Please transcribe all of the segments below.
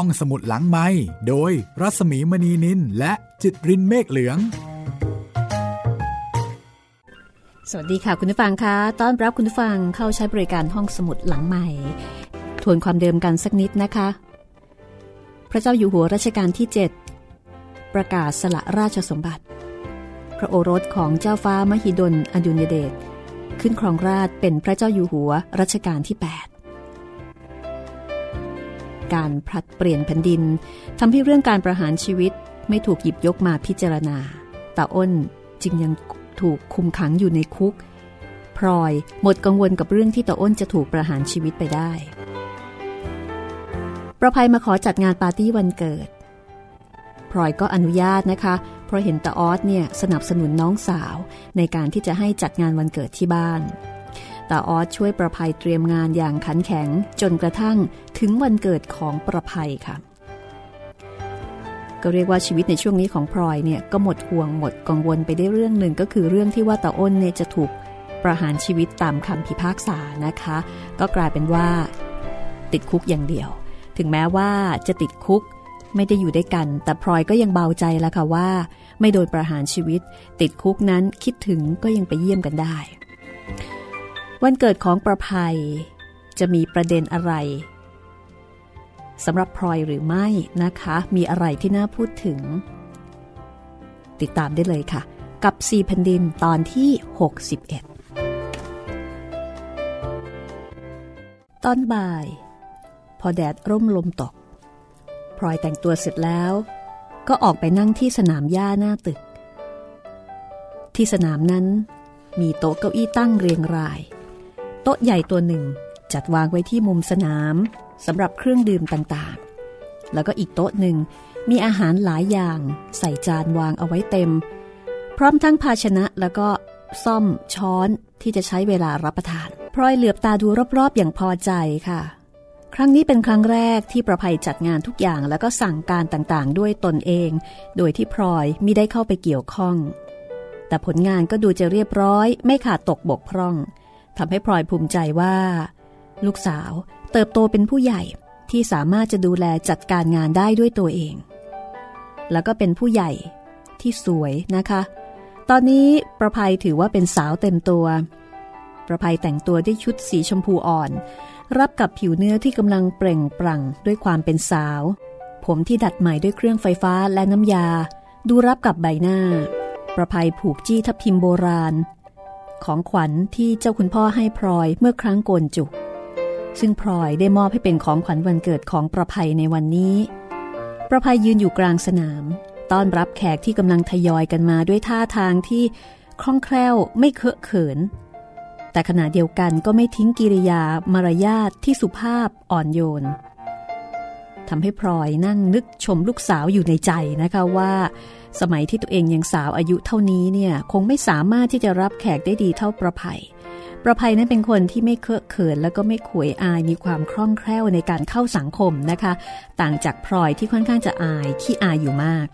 ห้องสมุดหลังไม้โดยรัสมีมณีนินและจิตรินเมฆเหลือง สวัสดีค่ะคุณผู้ฟังคะต้อนรับคุณผู้ฟังเข้าใช้บริการห้องสมุดหลังใหม่ ทวนความเดิมกันสักนิดนะคะ พระเจ้าอยู่หัวรัชกาลที่ 7 ประกาศสละราชสมบัติ พระโอรสของเจ้าฟ้ามหิดลอดุลยเดชขึ้นครองราชเป็นพระเจ้าอยู่หัวรัชกาลที่ 8 การผลัดเปลี่ยนแผ่นดินทำให้เรื่องการประหารชีวิตไม่ถูกหยิบยกมาพิจารณาตาอ้นจึงยังถูกคุมขังอยู่ในคุก พลอยหมดกังวลกับเรื่องที่ตาอ้นจะถูกประหารชีวิตไปได้ ประภัยมาขอจัดงานปาร์ตี้วันเกิด พลอยก็อนุญาตนะคะ เพราะเห็นตาออสเนี่ยสนับสนุนน้องสาวในการที่จะให้จัดงานวันเกิดที่บ้าน ตาออสช่วยประภัยเตรียมงานอย่างขันแข็งจนกระทั่งถึงวันเกิดของประภัยค่ะ ก็เรียกว่าชีวิตในช่วงนี้ของพลอยเนี่ยก็หมดห่วงหมดกังวลไปได้เรื่องหนึ่งก็คือเรื่องที่ว่าตาอ้นเนี่ยจะถูกประหารชีวิตตามคำพิพากษานะคะ ก็กลายเป็นว่า ติดคุกอย่างเดียว ถึงแม้ว่าจะติดคุกไม่ได้อยู่ด้วยกัน แต่พลอยก็ยังเบาใจแล้วค่ะว่า ไม่โดนประหารชีวิต ติดคุกนั้นคิดถึงก็ยังไปเยี่ยมกันได้ วันเกิดของประภัย จะมีประเด็นอะไรสำหรับพลอยหรือไม่นะคะ มีอะไรที่น่าพูดถึง ติดตามได้เลยค่ะ กับ4แผ่นดินตอนที่ 61 ตอนบ่าย พอแดดร่มลมตกพลอยแต่งตัวเสร็จแล้ว ก็ออกไปนั่งที่สนามหญ้าหน้าตึก ที่สนามนั้นมีโต๊ะเก้าอี้ตั้งเรียงราย โต๊ะใหญ่ตัวหนึ่ง จัดวางไว้ที่มุมสนามสำหรับเครื่องดื่มต่างๆ แล้วก็อีกโต๊ะหนึ่งมีอาหารหลายอย่างใส่จานวางเอาไว้เต็ม พร้อมทั้งภาชนะแล้วก็ซ่อมช้อนที่จะใช้เวลารับประทาน พลอยเหลือบตาดูรอบๆ อย่างพอใจค่ะ ครั้งนี้เป็นครั้งแรกที่ประภัยจัดงานทุกอย่างแล้วก็สั่งการต่างๆ ด้วยตนเอง โดยที่พลอยมิได้เข้าไปเกี่ยวข้อง แต่ผลงานก็ดูจะเรียบร้อย ไม่ขาดตกบกพร่อง ทำให้พลอยภูมิใจว่า ลูกสาวเติบโตเป็นผู้ใหญ่ที่สามารถจะดูแลจัดการงานได้ด้วยตัวเอง แล้วก็เป็นผู้ใหญ่ที่สวยนะคะ ตอนนี้ประภัยถือว่าเป็นสาวเต็มตัว ประภัยแต่งตัวด้วยชุดสีชมพูอ่อน รับกับผิวเนื้อที่กำลังเปล่งปลั่งด้วยความเป็นสาว ผมที่ดัดใหม่ด้วยเครื่องไฟฟ้าและน้ำยา ดูรับกับใบหน้า ประภัยผูกจี้ทับทิมโบราณ ของขวัญที่เจ้าคุณพ่อให้พลอยเมื่อครั้งโกนจุก ซึ่งพลอยได้มอบให้เป็นของขวัญวันเกิดของประภัยในวันนี้ ประภัยยืนอยู่กลางสนาม ต้อนรับแขกที่กำลังทยอยกันมาด้วยท่าทางที่คล่องแคล่วไม่เคอะเขิน แต่ขณะเดียวกันก็ไม่ทิ้งกิริยามารยาทที่สุภาพอ่อนโยนทำให้พลอยนั่งนึกชมลูกสาวอยู่ในใจนะคะว่าสมัยที่ตัวเองยังสาวอายุเท่านี้เนี่ยคงไม่สามารถที่จะรับแขกได้ดีเท่าประภัย ประภัยนั้นเป็นคนที่ไม่เคอะเขิน แล้วก็ไม่ขวยอายมีความคล่องแคล่วในการเข้าสังคมนะคะ ต่างจากพลอยที่ค่อนข้างจะอายขี้อายอยู่มาก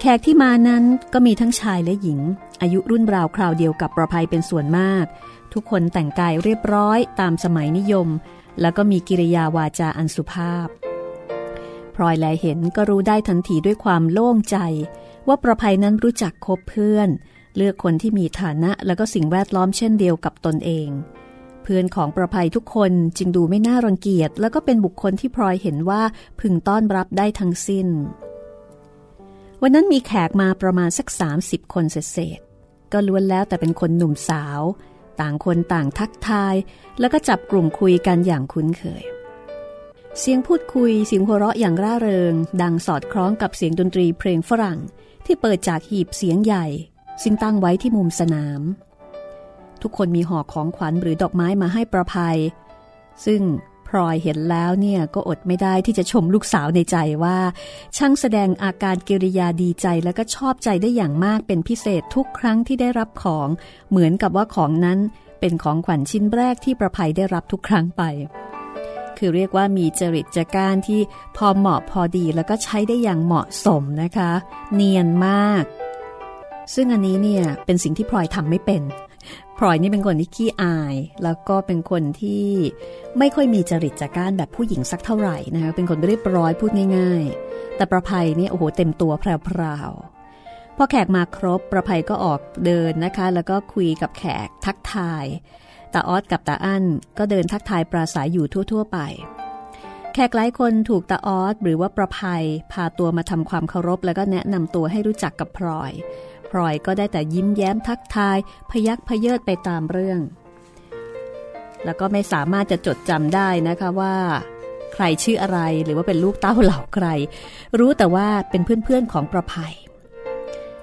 แขกที่มานั้นก็มีทั้งชายและหญิง อายุรุ่นราวคราวเดียวกับประภัยเป็นส่วนมาก ทุกคนแต่งกายเรียบร้อยตามสมัยนิยม แล้วก็มีกิริยาวาจาอันสุภาพพลอยแลเห็นก็รู้ได้ทันทีด้วยความโล่งใจ ว่าประภัยนั้นรู้จักคบเพื่อน เลือกคนที่มีฐานะแล้วก็สิ่งแวดล้อมเช่นเดียวกับตนเอง เพื่อนของประภัยทุกคนจึงดูไม่น่ารังเกียจ แล้วก็เป็นบุคคลที่พลอยเห็นว่าพึงต้อนรับได้ทั้งสิ้น วันนั้นมีแขกมาประมาณสัก 30 คนเศษก็ล้วนแล้วแต่เป็นคนหนุ่มสาว ต่างคนต่างทักทาย แล้วก็จับกลุ่มคุยกันอย่างคุ้นเคย เสียงพูดคุยเสียงหัวเราะอย่างร่าเริง ดังสอดคล้องกับเสียงดนตรีเพลงฝรั่ง ที่เปิดจากหีบเสียงใหญ่ ซึ่งตั้งไว้ที่มุมสนาม ทุกคนมีห่อของขวัญหรือดอกไม้มาให้ประภัย ซึ่งพลอยเห็นแล้วเนี่ยก็อดไม่ได้ที่จะชมลูกสาวในใจว่า ช่างแสดงอาการกิริยาดีใจและก็ชอบใจได้อย่างมากเป็นพิเศษทุกครั้งที่ได้รับของ เหมือนกับว่าของนั้นเป็นของขวัญชิ้นแรกที่ประภัยได้รับทุกครั้งไป คือเรียกว่ามีจริตจัการที่พอเหมาะพอดีแล้วก็ใช้ได้อย่างเหมาะสมนะคะ เนียนมาก ซึ่งอันนี้เนี่ยเป็นสิ่งที่พลอยทำไม่เป็นพลอยนี่เป็นคนที่ขี้อาย แล้วก็เป็นคนที่ไม่ค่อยมีจริตจากการแบบผู้หญิงสักเท่าไหร่นะคะเป็นคนเรียบร้อยพูดง่าย ๆ แต่ประภัยนี่โอ้โหเต็มตัวแพรวๆพอแขกมาครบประภัยก็ออกเดินนะคะ แล้วก็คุยกับแขกทักทาย ตาออสกับตาอั้นก็เดินทักทายปราศัยอยู่ทั่ว ๆ ไป แขกหลายคนถูกตาออสหรือว่าประภัยพาตัวมาทำความเคารพ แล้วก็แนะนำตัวให้รู้จักกับพลอย พลอยก็ได้แต่ยิ้มแย้มทักทาย พยักพเยิดไปตามเรื่อง แล้วก็ไม่สามารถจะจดจำได้นะคะว่าใครชื่ออะไรหรือว่าเป็นลูกเต้าเหล่าใคร รู้แต่ว่าเป็นเพื่อนๆของประภัย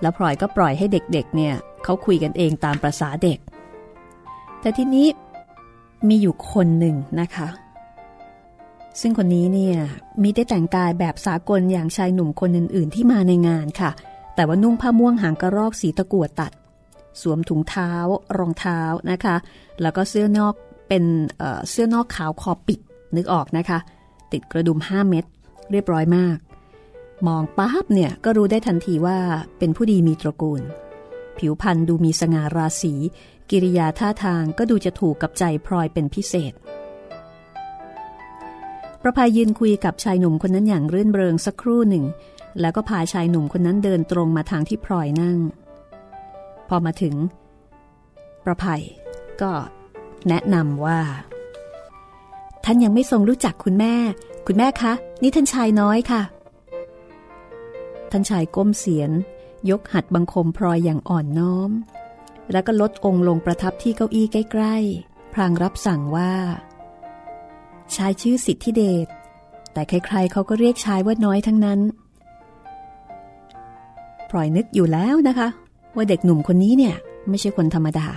แล้วพลอยก็ปล่อยให้เด็กๆ เนี่ยเขาคุยกันเองตามประษาเด็ก แต่ทีนี้มีอยู่คนหนึ่งนะคะ ซึ่งคนนี้เนี่ยมีได้แต่งกายแบบสากลอย่างชายหนุ่มคนอื่น ๆ ที่มาในงานค่ะ แต่ว่านุ่งผ้าม่วงหางกระรอกสีตะกั่วตัด สวมถุงเท้ารองเท้านะคะ แล้วก็เสื้อนอกเป็นเเสื้อนอกขาวคอปิดนึกออกนะคะ ติดกระดุม 5 เม็ดเรียบร้อยมาก มองปั๊บเนี่ยก็รู้ได้ทันทีว่าเป็นผู้ดีมีตระกูล ผิวพรรณดูมีสง่าราศี กิริยาท่าทางก็ดูจะถูกกับใจพลอยเป็นพิเศษ ประภายยืนคุยกับชายหนุ่มคนนั้นอย่างรื่นเริงสักครู่หนึ่ง แล้วก็พาชายหนุ่มคนนั้นเดินตรงมาทางที่พลอยนั่ง พอมาถึง ประภัยก็แนะนำว่า ท่านยังไม่ทรงรู้จักคุณแม่ คุณแม่คะ นี่ท่านชายน้อยค่ะ ท่านชายก้มเสียน ยกหัดบังคมพลอยอย่างอ่อนน้อม แล้วก็ลดองค์ลงประทับที่เก้าอี้ใกล้ๆ พลางรับสั่งว่า ชายชื่อสิทธิเดช แต่ใครๆเขาก็เรียกชายว่าน้อยทั้งนั้น ปล่อยนึกอยู่แล้วนะคะ ว่าเด็กหนุ่มคนนี้เนี่ยไม่ใช่คนธรรมดา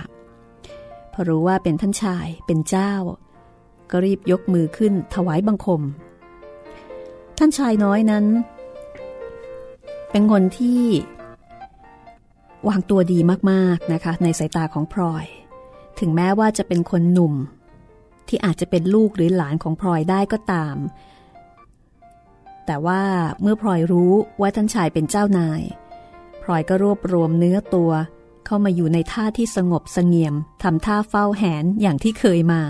พอรู้ว่าเป็นท่านชายเป็นเจ้า ก็รีบยกมือขึ้นถวายบังคม ท่านชายน้อยนั้น เป็นคนที่ วางตัวดีมากๆนะคะ ในสายตาของพลอย ถึงแม้ว่าจะเป็นคนหนุ่ม ที่อาจจะเป็นลูกหรือหลานของพลอยได้ก็ตาม แต่ว่าเมื่อพลอยรู้ว่าท่านชายเป็นเจ้านายพลอยก็รวบรวมเนื้อตัวเข้ามาอยู่ในท่าที่สงบสงเงียมทำท่าเฝ้าแหนอย่างที่เคยมา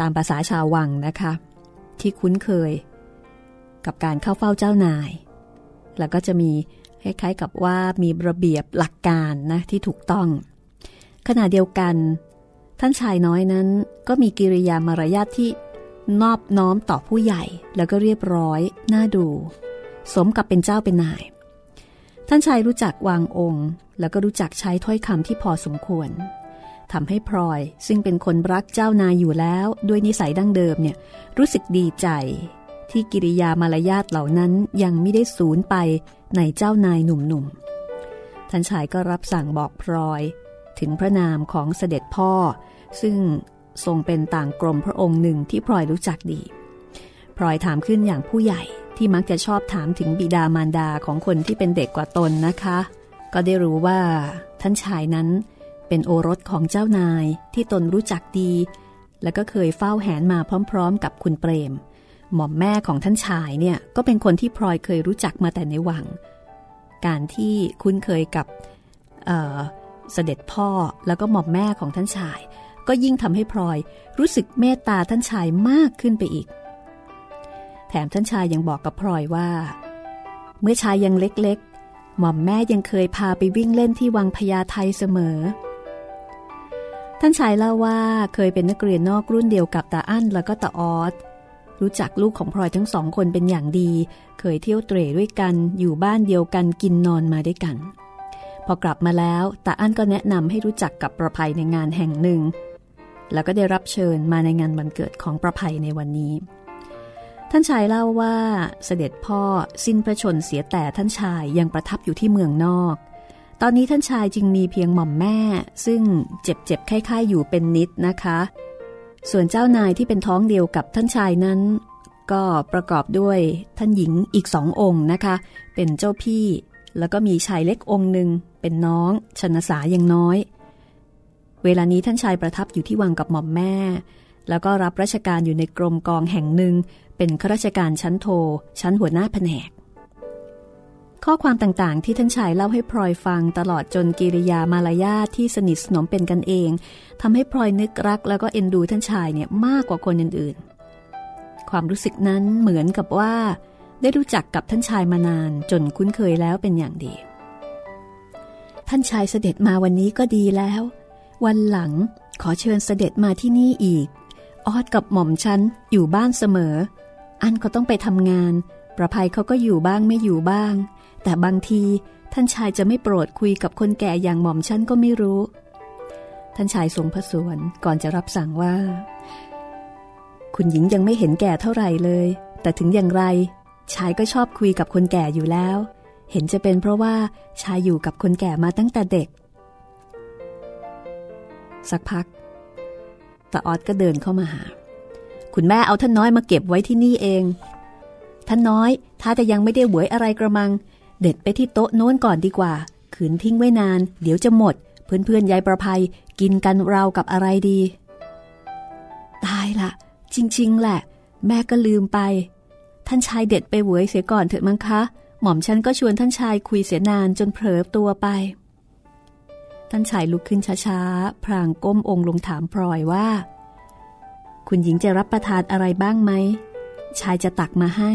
ตามภาษาชาววังนะคะ ที่คุ้นเคย กับการเข้าเฝ้าเจ้านาย แล้วก็จะมี คล้ายๆกับว่ามีระเบียบหลักการนะที่ถูกต้อง ขณะเดียวกัน ท่านชายน้อยนั้นก็มีกิริยามารยาทที่นอบน้อมต่อผู้ใหญ่แล้วก็เรียบร้อยน่าดู สมกับเป็นเจ้าเป็นนาย ท่านชายรู้จักวางองค์ แล้วก็รู้จักใช้ถ้อยคำที่พอสมควรทำให้พลอยซึ่งเป็นคนรักเจ้านายอยู่แล้ว ด้วยนิสัยดั้งเดิมเนี่ยรู้สึกดีใจ ที่กิริยามารยาทเหล่านั้นยังไม่ได้สูญไปในเจ้านายหนุ่มๆท่านชายก็รับสั่งบอกพลอย ถึงพระนามของเสด็จพ่อ ซึ่งทรงเป็นต่างกรมพระองค์หนึ่งที่พลอยรู้จักดีพลอยถามขึ้นอย่างผู้ใหญ่ที่มักจะชอบถามถึงบิดามารดาของคนที่เป็นเด็กกว่าตนนะคะ ก็ได้รู้ว่าท่านชายนั้นเป็นโอรสของเจ้านายที่ตนรู้จักดี และก็เคยเฝ้าแหนมาพร้อม ๆ กับคุณเปรม หม่อมแม่ของท่านชายเนี่ยก็เป็นคนที่พลอยเคยรู้จักมาแต่ในวัง การที่คุ้นเคยกับเเสด็จพ่อแล้วก็หม่อมแม่ของท่านชาย ก็ยิ่งทำให้พลอยรู้สึกเมตตาท่านชายมากขึ้นไปอีก แถมท่านชายยังบอกกับพลอยว่า เมื่อชายยังเล็กๆ หม่อมแม่ยังเคยพาไปวิ่งเล่นที่วังพญาไทเสมอ ท่านชายเล่าว่าเคยเป็นนักเรียนนอกรุ่นเดียวกับตาอั้นแล้วก็ตาออส รู้จักลูกของพลอยทั้งสองคนเป็นอย่างดี เคยเที่ยวเตร่ด้วยกันอยู่บ้านเดียวกันกินนอนมาด้วยกัน พอกลับมาแล้วตาอั้นก็แนะนำให้รู้จักกับประภัยในงานแห่งหนึ่ง แล้วก็ได้รับเชิญมาในงานวันเกิดของประภัยในวันนี้ ท่านชายเล่าว่าเสด็จพ่อสิ้นพระชนเสียแต่ท่านชายยังประทับอยู่ที่เมืองนอกตอนนี้ท่านชายจึงมีเพียงหม่อมแม่ ซึ่งเจ็บเจ็บไข้ๆอยู่เป็นนิดนะคะ ส่วนเจ้านายที่เป็นท้องเดียวกับท่านชายนั้น ก็ประกอบด้วยท่านหญิงอีกสององค์นะคะ เป็นเจ้าพี่ แล้วก็มีชายเล็กองค์หนึ่งเป็นน้องชนสายังน้อย เวลานี้ท่านชายประทับอยู่ที่วังกับหม่อมแม่ แล้วก็รับราชการอยู่ในกรมกองแห่งหนึ่ง เป็นข้าราชการชั้นโท ชั้นหัวหน้าแผนก ข้อความต่างๆ ที่ท่านชายเล่าให้พลอยฟังตลอดจนกิริยามารยาทที่สนิทสนมเป็นกันเองทำให้พลอยนึกรักแล้วก็เอ็นดูท่านชายเนี่ยมากกว่าคนอื่นๆ ความรู้สึกนั้นเหมือนกับว่า ได้รู้จักกับท่านชายมานานจนคุ้นเคยแล้วเป็นอย่างดี ท่านชายเสด็จมาวันนี้ก็ดีแล้ว วันหลังขอเชิญเสด็จมาที่นี่อีก ออดกับหม่อมฉันอยู่บ้านเสมอ อันก็ต้องไปทำงาน ประภัยเขาก็อยู่บ้างไม่อยู่บ้าง แต่บางทีท่านชายจะไม่โปรดคุยกับคนแก่อย่างหม่อมฉันก็ไม่รู้ ท่านชายทรงพระสวนก่อนจะรับสั่งว่า คุณหญิงยังไม่เห็นแก่เท่าไหร่เลย แต่ถึงอย่างไร ชายก็ชอบคุยกับคนแก่อยู่แล้ว เห็นจะเป็นเพราะว่าชายอยู่กับคนแก่มาตั้งแต่เด็ก สักพักตาออดก็เดินเข้ามาหา คุณแม่เอาท่านน้อยมาเก็บไว้ที่นี่เอง ท่านน้อย ถ้าจะยังไม่ได้หวยอะไรกระมัง เด็ดไปที่โต๊ะโน้นก่อนดีกว่า ขืนทิ้งไว้นาน เดี๋ยวจะหมด เพื่อนๆยายประภัยกินกันเรากับอะไรดี ตายละ จริง ๆ แหละ แม่ก็ลืมไป ท่านชายเด็ดไปหวยเสียก่อนเถอะมั้งคะ หม่อมฉันก็ชวนท่านชายคุยเสียนานจนเผลอตัวไป ท่านชายลุกขึ้นช้าๆ พรางก้มองค์ลงถามพลอยว่า คุณหญิงจะรับประทานอะไรบ้างไหมชายจะตักมาให้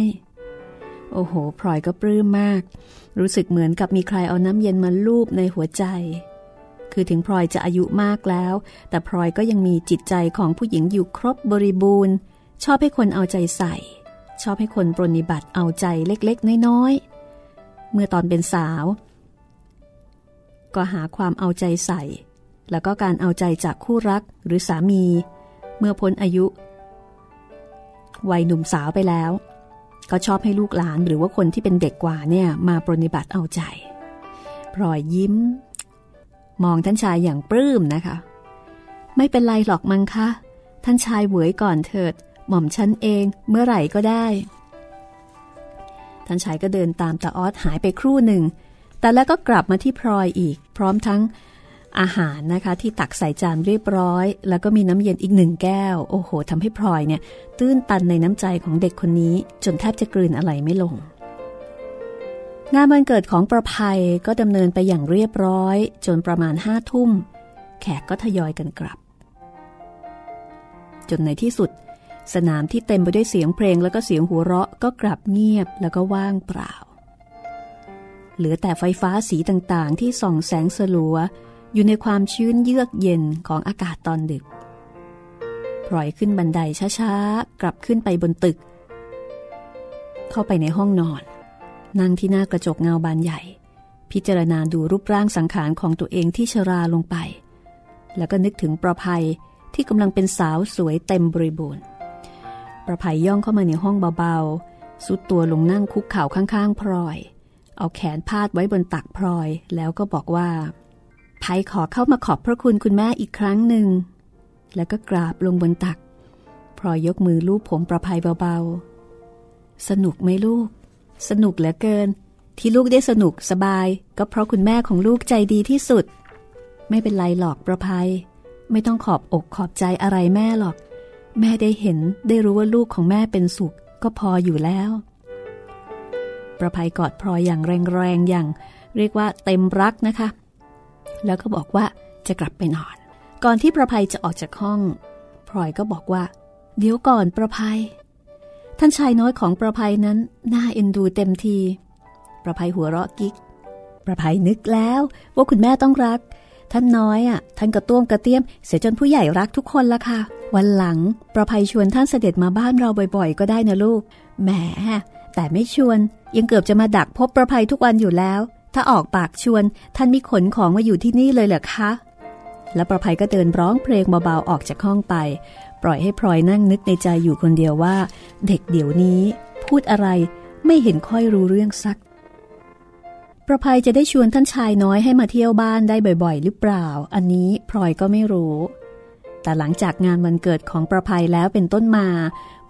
โอ้โหพลอยก็ปลื้มมาก รู้สึกเหมือนกับมีใครเอาน้ำเย็นมาลูบในหัวใจ คือถึงพลอยจะอายุมากแล้ว แต่พลอยก็ยังมีจิตใจของผู้หญิงอยู่ครบบริบูรณ์ ชอบให้คนเอาใจใส่ ชอบให้คนปรนิบัติเอาใจเล็กๆ น้อยๆ เมื่อตอนเป็นสาว ก็หาความเอาใจใส่ แล้วก็การเอาใจจากคู่รักหรือสามี เมื่อพ้นอายุ วัยหนุ่มสาวไปแล้ว ก็ชอบให้ลูกหลานหรือว่าคนที่เป็นเด็กกว่าเนี่ยมาปรนิบัติเอาใจพลอยยิ้ม มองท่านชายอย่างปลื้มนะคะ ไม่เป็นไรหรอกมังคะ ท่านชายเหวยก่อนเถิด หม่อมฉันเองเมื่อไหร่ก็ได้ ท่านชายก็เดินตามตาออสหายไปครู่หนึ่ง แต่แล้วก็กลับมาที่พลอยอีก พร้อมทั้ง อาหารนะคะ ที่ตักใส่จานเรียบร้อย แล้วก็มีน้ำเย็นอีกหนึ่งแก้ว โอ้โหทำให้พลอยเนี่ย ตื้นตันในน้ำใจของเด็กคนนี้ จนแทบจะกลืนอะไรไม่ลง งานวันเกิดของประภัยก็ดำเนินไปอย่างเรียบร้อย จนประมาณห้าทุ่ม แขกก็ทยอยกันกลับ จนในที่สุด สนามที่เต็มไปด้วยเสียงเพลงแล้วก็เสียงหัวเราะก็กลับเงียบแล้วก็ว่างเปล่า เหลือแต่ไฟฟ้าสีต่างๆ ที่ส่องแสงสลัว อยู่ในความชื้นเยือกเย็นของอากาศตอนดึกปล่อยขึ้นบันไดช้าๆ กลับขึ้นไปบนตึก เข้าไปในห้องนอน นั่งที่หน้ากระจกเงาบานใหญ่ พิจารณาดูรูปร่างสังขารของตัวเองที่ชราลงไป แล้วก็นึกถึงประภัยที่กำลังเป็นสาวสวยเต็มบริบูรณ์ ประภัยย่องเข้ามาในห้องเบาๆ สุดตัวลงนั่งคุกเข่าข้างๆ พลอย เอาแขนพาดไว้บนตักพลอย แล้วก็บอกว่า ภัยขอเข้ามาขอบพระคุณคุณแม่อีกครั้งหนึ่ง แล้วก็กราบลงบนตัก พลอยยกมือลูบผมประภัยเบาๆ สนุกไหมลูก สนุกเหลือเกิน ที่ลูกได้สนุกสบาย ก็เพราะคุณแม่ของลูกใจดีที่สุด ไม่เป็นไรหรอกประภัย ไม่ต้องขอบอกขอบใจอะไรแม่หรอก แม่ได้เห็นได้รู้ว่าลูกของแม่เป็นสุข ก็พออยู่แล้ว ประภัยกอดพลอยอย่างแรงๆอย่าง เรียกว่าเต็มรักนะคะ แล้วก็บอกว่าจะกลับไปนอน ก่อนที่ประภัยจะออกจากห้องพลอยก็บอกว่า เดี๋ยวก่อนประภัย ท่านชายน้อยของประภัยนั้นน่าเอ็นดูเต็มที ประภัยหัวเราะกิ๊กประภัยนึกแล้วว่าคุณแม่ต้องรัก ท่านน้อยอะท่านกระต้วมกระเตี้ยม เสียจนผู้ใหญ่รักทุกคนละค่ะ วันหลังประภัยชวนท่านเสด็จมาบ้านเราบ่อย ๆ ก็ได้นะลูกแหมแต่ไม่ชวนยังเกือบจะมาดักพบประภัยทุกวันอยู่แล้ว ถ้าออกปากชวนท่านมีขนของมาอยู่ที่นี่เลยเหรอคะ แล้วประภัยก็เดินร้องเพลงเบาๆออกจากห้องไป ปล่อยให้พลอยนั่งนึกในใจอยู่คนเดียวว่า เด็กเดี๋ยวนี้ พูดอะไรไม่เห็นค่อยรู้เรื่องสัก ประภัยจะได้ชวนท่านชายน้อยให้มาเที่ยวบ้านได้บ่อยๆ หรือเปล่า อันนี้พลอยก็ไม่รู้ แต่หลังจากงานวันเกิดของประภัยแล้วเป็นต้นมา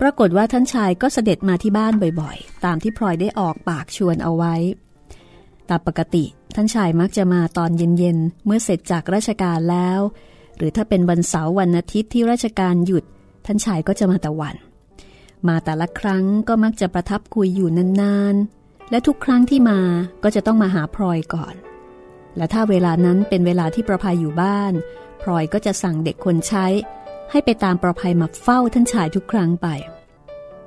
ปรากฏว่าท่านชายก็เสด็จมาที่บ้านบ่อยๆ ตามที่พลอยได้ออกปากชวนเอาไว้ ตามปกติ ท่านชายมักจะมาตอนเย็นๆ เมื่อเสร็จจากราชการแล้ว หรือถ้าเป็นวันเสาร์วันอาทิตย์ที่ราชการหยุด ท่านชายก็จะมาแต่วัน มาแต่ละครั้งก็มักจะประทับคุยอยู่นานๆ และทุกครั้งที่มาก็จะต้องมาหาพลอยก่อน และถ้าเวลานั้นเป็นเวลาที่ประภัยอยู่บ้านพลอยก็จะสั่งเด็กคนใช้ ให้ไปตามประภัยมาเฝ้าท่านชายทุกครั้งไป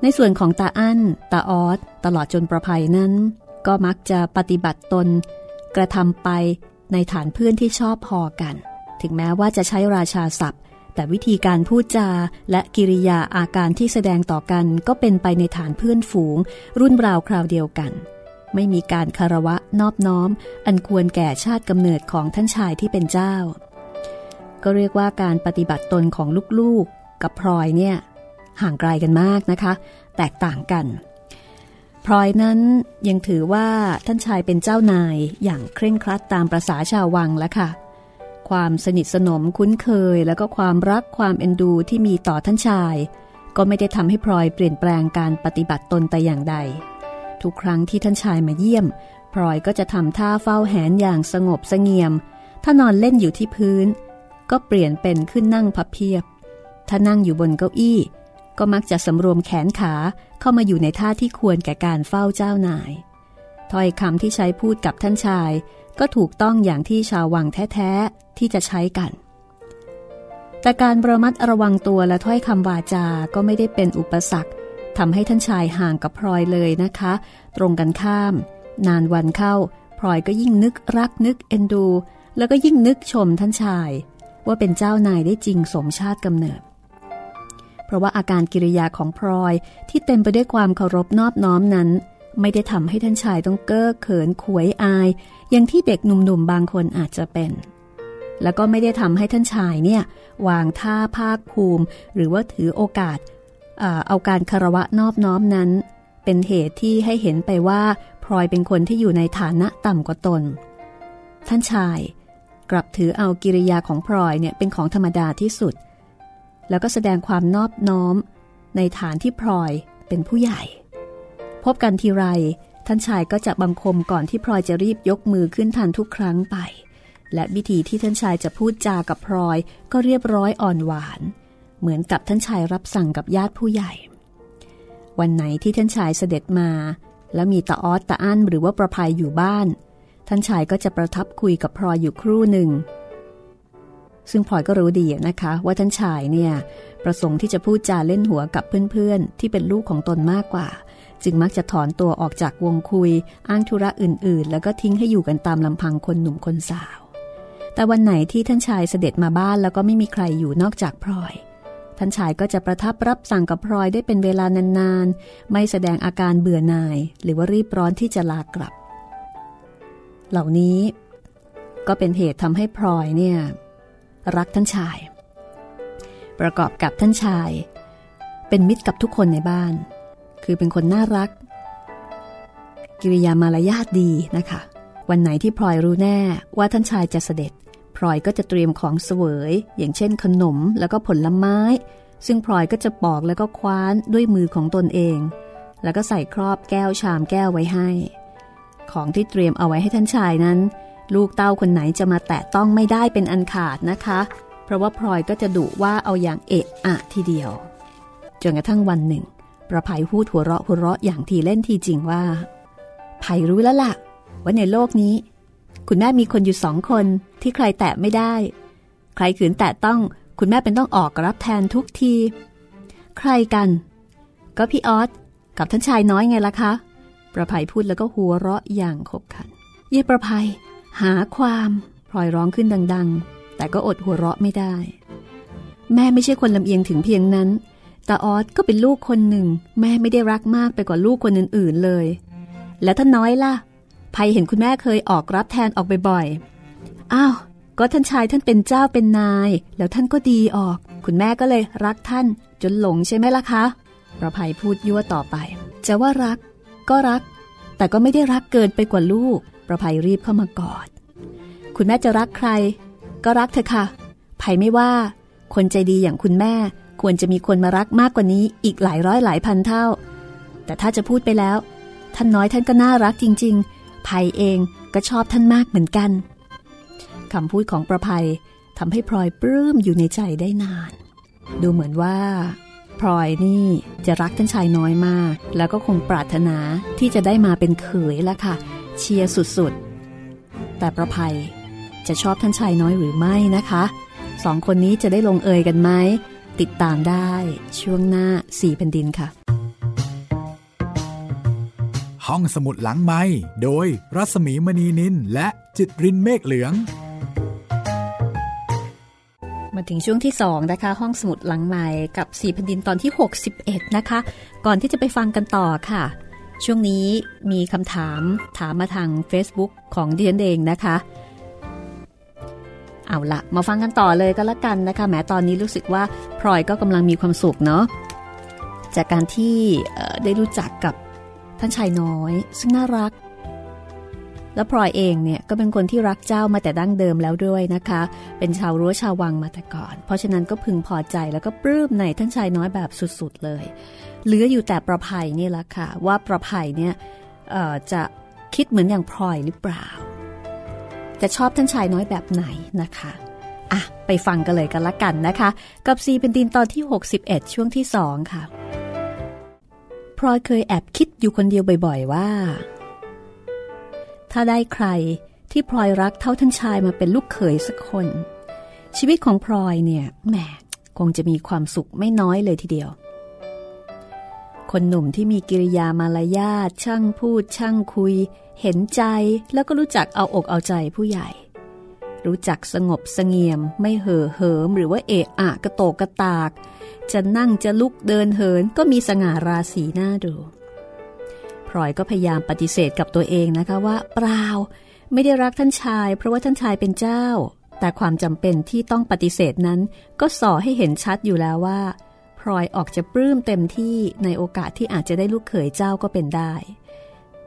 ในส่วนของตาอั้น ตาออส ตลอดจนประภัยนั้น ก็มักจะปฏิบัติตน กระทำไปในฐานเพื่อนที่ชอบพอกัน ถึงแม้ว่าจะใช้ราชาศัพท์ แต่วิธีการพูดจาและกิริยาอาการที่แสดงต่อกัน ก็เป็นไปในฐานเพื่อนฝูง รุ่นราวคราวเดียวกัน ไม่มีการคารวะนอบน้อม อันควรแก่ชาติกำเนิดของท่านชายที่เป็นเจ้า ก็เรียกว่าการปฏิบัติตนของลูกๆกับพลอยเนี่ยห่างไกลกันมากนะคะ แตกต่างกัน พลอยนั้นยังถือว่าท่านชายเป็นเจ้านายอย่างเคร่งครัดตามประษาชาววังแล้วค่ะ ความสนิทสนมคุ้นเคยแล้วก็ความรักความเอ็นดูที่มีต่อท่านชาย ก็ไม่ได้ทำให้พลอยเปลี่ยนแปลงการปฏิบัติตนแต่อย่างใด ทุกครั้งที่ท่านชายมาเยี่ยม พลอยก็จะทำท่าเฝ้าแหนอย่างสงบสงเงียม ถ้านอนเล่นอยู่ที่พื้น ก็เปลี่ยนเป็นขึ้นนั่งพับเพียบ ถ้านั่งอยู่บนเก้าอี้ ก็มักจะสำรวมแขนขา เข้ามาอยู่ในท่าที่ควรแก่การเฝ้าเจ้านาย ถ้อยคำที่ใช้พูดกับท่านชาย ก็ถูกต้องอย่างที่ชาววังแท้ๆที่จะใช้กัน แต่การประมัดระวังตัวและถ้อยคำวาจา ก็ไม่ได้เป็นอุปสรรคทำให้ท่านชายห่างกับพลอยเลยนะคะ ตรงกันข้าม นานวันเข้าพลอยก็ยิ่งนึกรักนึกเอ็นดู แล้วก็ยิ่งนึกชมท่านชาย ว่าเป็นเจ้านายได้จริงสมชาติกำเนิด เพราะว่าอาการกิริยาของพลอยที่เต็มไปด้วยความเคารพนอบน้อมนั้น ไม่ได้ทำให้ท่านชายต้องเก้อเขินขวยอาย อย่างที่เด็กหนุ่มๆบางคนอาจจะเป็น แล้วก็ไม่ได้ทำให้ท่านชายเนี่ยวางท่าภาคภูมิ หรือว่าถือโอกาสเอาการคารวะนอบน้อมนั้น เป็นเหตุที่ให้เห็นไปว่าพลอยเป็นคนที่อยู่ในฐานะต่ำกว่าตน ท่านชายกลับถือเอากิริยาของพลอยเนี่ยเป็นของธรรมดาที่สุด แล้วก็แสดงความนอบน้อม ในฐานที่พลอยเป็นผู้ใหญ่ พบกันทีไร ท่านชายก็จะบังคมก่อนที่พลอยจะรีบยกมือขึ้นทันทุกครั้งไป และวิธีที่ท่านชายจะพูดจากับพลอยก็เรียบร้อยอ่อนหวาน เหมือนกับท่านชายรับสั่งกับญาติผู้ใหญ่ วันไหนที่ท่านชายเสด็จมา แล้วมีตาออสตาอั้นหรือว่าประภัยอยู่บ้าน ท่านชายก็จะประทับคุยกับพลอยอยู่ครู่หนึ่ง ซึ่งพลอยก็รู้ดีนะคะ ว่าท่านชายเนี่ยประสงค์ที่จะพูดจาเล่นหัวกับเพื่อนๆ ที่เป็นลูกของตนมากกว่า จึงมักจะถอนตัวออกจากวงคุย อ้างธุระอื่นๆ แล้วก็ทิ้งให้อยู่กันตามลำพังคนหนุ่มคนสาว แต่วันไหนที่ท่านชายเสด็จมาบ้านแล้วก็ไม่มีใครอยู่นอกจากพลอย ท่านชายก็จะประทับรับสั่งกับพลอยได้เป็นเวลานานๆ ไม่แสดงอาการเบื่อหน่าย หรือว่ารีบร้อนที่จะลากลับ เหล่านี้ ก็เป็นเหตุทำให้พลอยเนี่ย รักท่านชาย ประกอบกับท่านชาย เป็นมิตรกับทุกคนในบ้าน คือเป็นคนน่ารัก กิริยามารยาทดีนะคะ วันไหนที่พลอยรู้แน่ว่าท่านชายจะเสด็จพลอยก็จะเตรียมของเสวย อย่างเช่นขนมแล้วก็ผลไม้ ซึ่งพลอยก็จะปอกแล้วก็คว้านด้วยมือของตนเอง แล้วก็ใส่ครอบแก้วชามแก้วไว้ให้ ของที่เตรียมเอาไว้ให้ท่านชายนั้น ลูกเต้าคนไหนจะมาแตะต้องไม่ได้เป็นอันขาดนะคะ เพราะว่าพลอยก็จะดุว่าเอาอย่างเอะอะทีเดียว จนกระทั่งวันหนึ่ง ประภัยพูดหัวเราะหัวเราะอย่างทีเล่นทีจริงว่าไผ่รู้แล้วล่ะ ว่าในโลกนี้ คุณแม่มีคนอยู่สองคนที่ใครแตะไม่ได้ ใครขืนแตะต้องคุณแม่เป็นต้องออกรับแทนทุกที ใครกัน ก็พี่ออสกับท่านชายน้อยไงล่ะคะ ประภัยพูดแล้วก็หัวเราะอย่างขบขัน เย่ประภัย หาความพลอยร้องขึ้นดัง ๆ แต่ก็อดหัวเราะไม่ได้ แม่ไม่ใช่คนลำเอียงถึงเพียงนั้นตาออสก็เป็นลูกคนหนึ่ง แม่ไม่ได้รักมากไปกว่าลูกคนอื่นๆเลย แล้วท่านน้อยล่ะภัยเห็นคุณแม่เคยออกรับแทนออกบ่อยๆอ้าวก็ท่านชายท่านเป็นเจ้าเป็นนาย แล้วท่านก็ดีออก คุณแม่ก็เลยรักท่านจนหลงใช่ไหมล่ะคะประภัยพูดยั่วต่อไป จะว่ารักก็รัก แต่ก็ไม่ได้รักเกินไปกว่าลูก ประภัยรีบเข้ามากอด คุณแม่จะรักใคร ก็รักเธอค่ะภัยไม่ว่า คนใจดีอย่างคุณแม่ ควรจะมีคนมารักมากกว่านี้อีกหลายร้อยหลายพันเท่า แต่ถ้าจะพูดไปแล้ว ท่านน้อยท่านก็น่ารักจริง ๆภัยเองก็ชอบท่านมากเหมือนกันคำพูดของประภัยทำให้พลอยปลื้มอยู่ในใจได้นาน ดูเหมือนว่าพลอยนี่จะรักท่านชายน้อยมาก แล้วก็คงปรารถนาที่จะได้มาเป็นเขยล้วค่ะ เชียร์สุดๆ แต่ประภัยจะชอบท่านชายน้อยหรือไม่นะคะสองคนนี้จะได้ลงเอยกันไหม ติดตามได้ช่วงหน้าสี่แผ่นดินค่ะ ห้องสมุดหลังไม้โดยรัสมีมณีนินและจิตรินเมฆเหลือง มาถึงช่วงที่ 2 นะคะ ห้องสมุดหลังใหม่กับ4แผ่นดินตอนที่ 61 นะคะ ก่อนที่จะไปฟังกันต่อค่ะ ช่วงนี้มีคำถามถามมาทาง Facebook ของดิฉันเองนะคะ เอาละมาฟังกันต่อเลยก็แล้วกันนะคะแม้ตอนนี้รู้สึกว่าพลอยก็กำลังมีความสุขเนาะจากการที่ได้รู้จักกับท่านชายน้อย ซึ่งน่ารัก แล้วพลอยเองเนี่ยก็เป็นคนที่รักเจ้ามาแต่ดั้งเดิมแล้วด้วยนะคะ เป็นชาวรั้วชาววังมาแต่ก่อน เพราะฉะนั้นก็พึงพอใจแล้วก็ปลื้มในท่านชายน้อยแบบสุดๆเลย เหลืออยู่แต่ประภัยนี่แหละค่ะ ว่าประภัยเนี่ยจะคิดเหมือนอย่างพลอยหรือเปล่า จะชอบท่านชายน้อยแบบไหนนะคะอะไปฟังกันเลยกันละกันนะคะ กับซีเป็นดินตอนที่ 61 ช่วงที่สองค่ะพลอยเคยแอบคิดอยู่คนเดียวบ่อย ๆ ว่า ถ้าได้ใครที่พลอยรักเท่าท่านชายมาเป็นลูกเขยสักคน ชีวิตของพลอยเนี่ยแหมคงจะมีความสุขไม่น้อยเลยทีเดียว คนหนุ่มที่มีกิริยามารยาทช่างพูดช่างคุย เห็นใจแล้วก็รู้จักเอาอกเอาใจผู้ใหญ่ รู้จักสงบสงเงียม ไม่เห่อเหิมหรือว่าเอะอะกระโตกกระตาก จะนั่งจะลุกเดินเหินก็มีสง่าราศีหน้าดู พลอยก็พยายามปฏิเสธกับตัวเองนะคะว่า เปล่า ไม่ได้รักท่านชาย เพราะว่าท่านชายเป็นเจ้า แต่ความจำเป็นที่ต้องปฏิเสธนั้น ก็ส่อให้เห็นชัดอยู่แล้วว่าพลอยออกจะปลื้มเต็มที่ในโอกาสที่อาจจะได้ลูกเขยเจ้าก็เป็นได้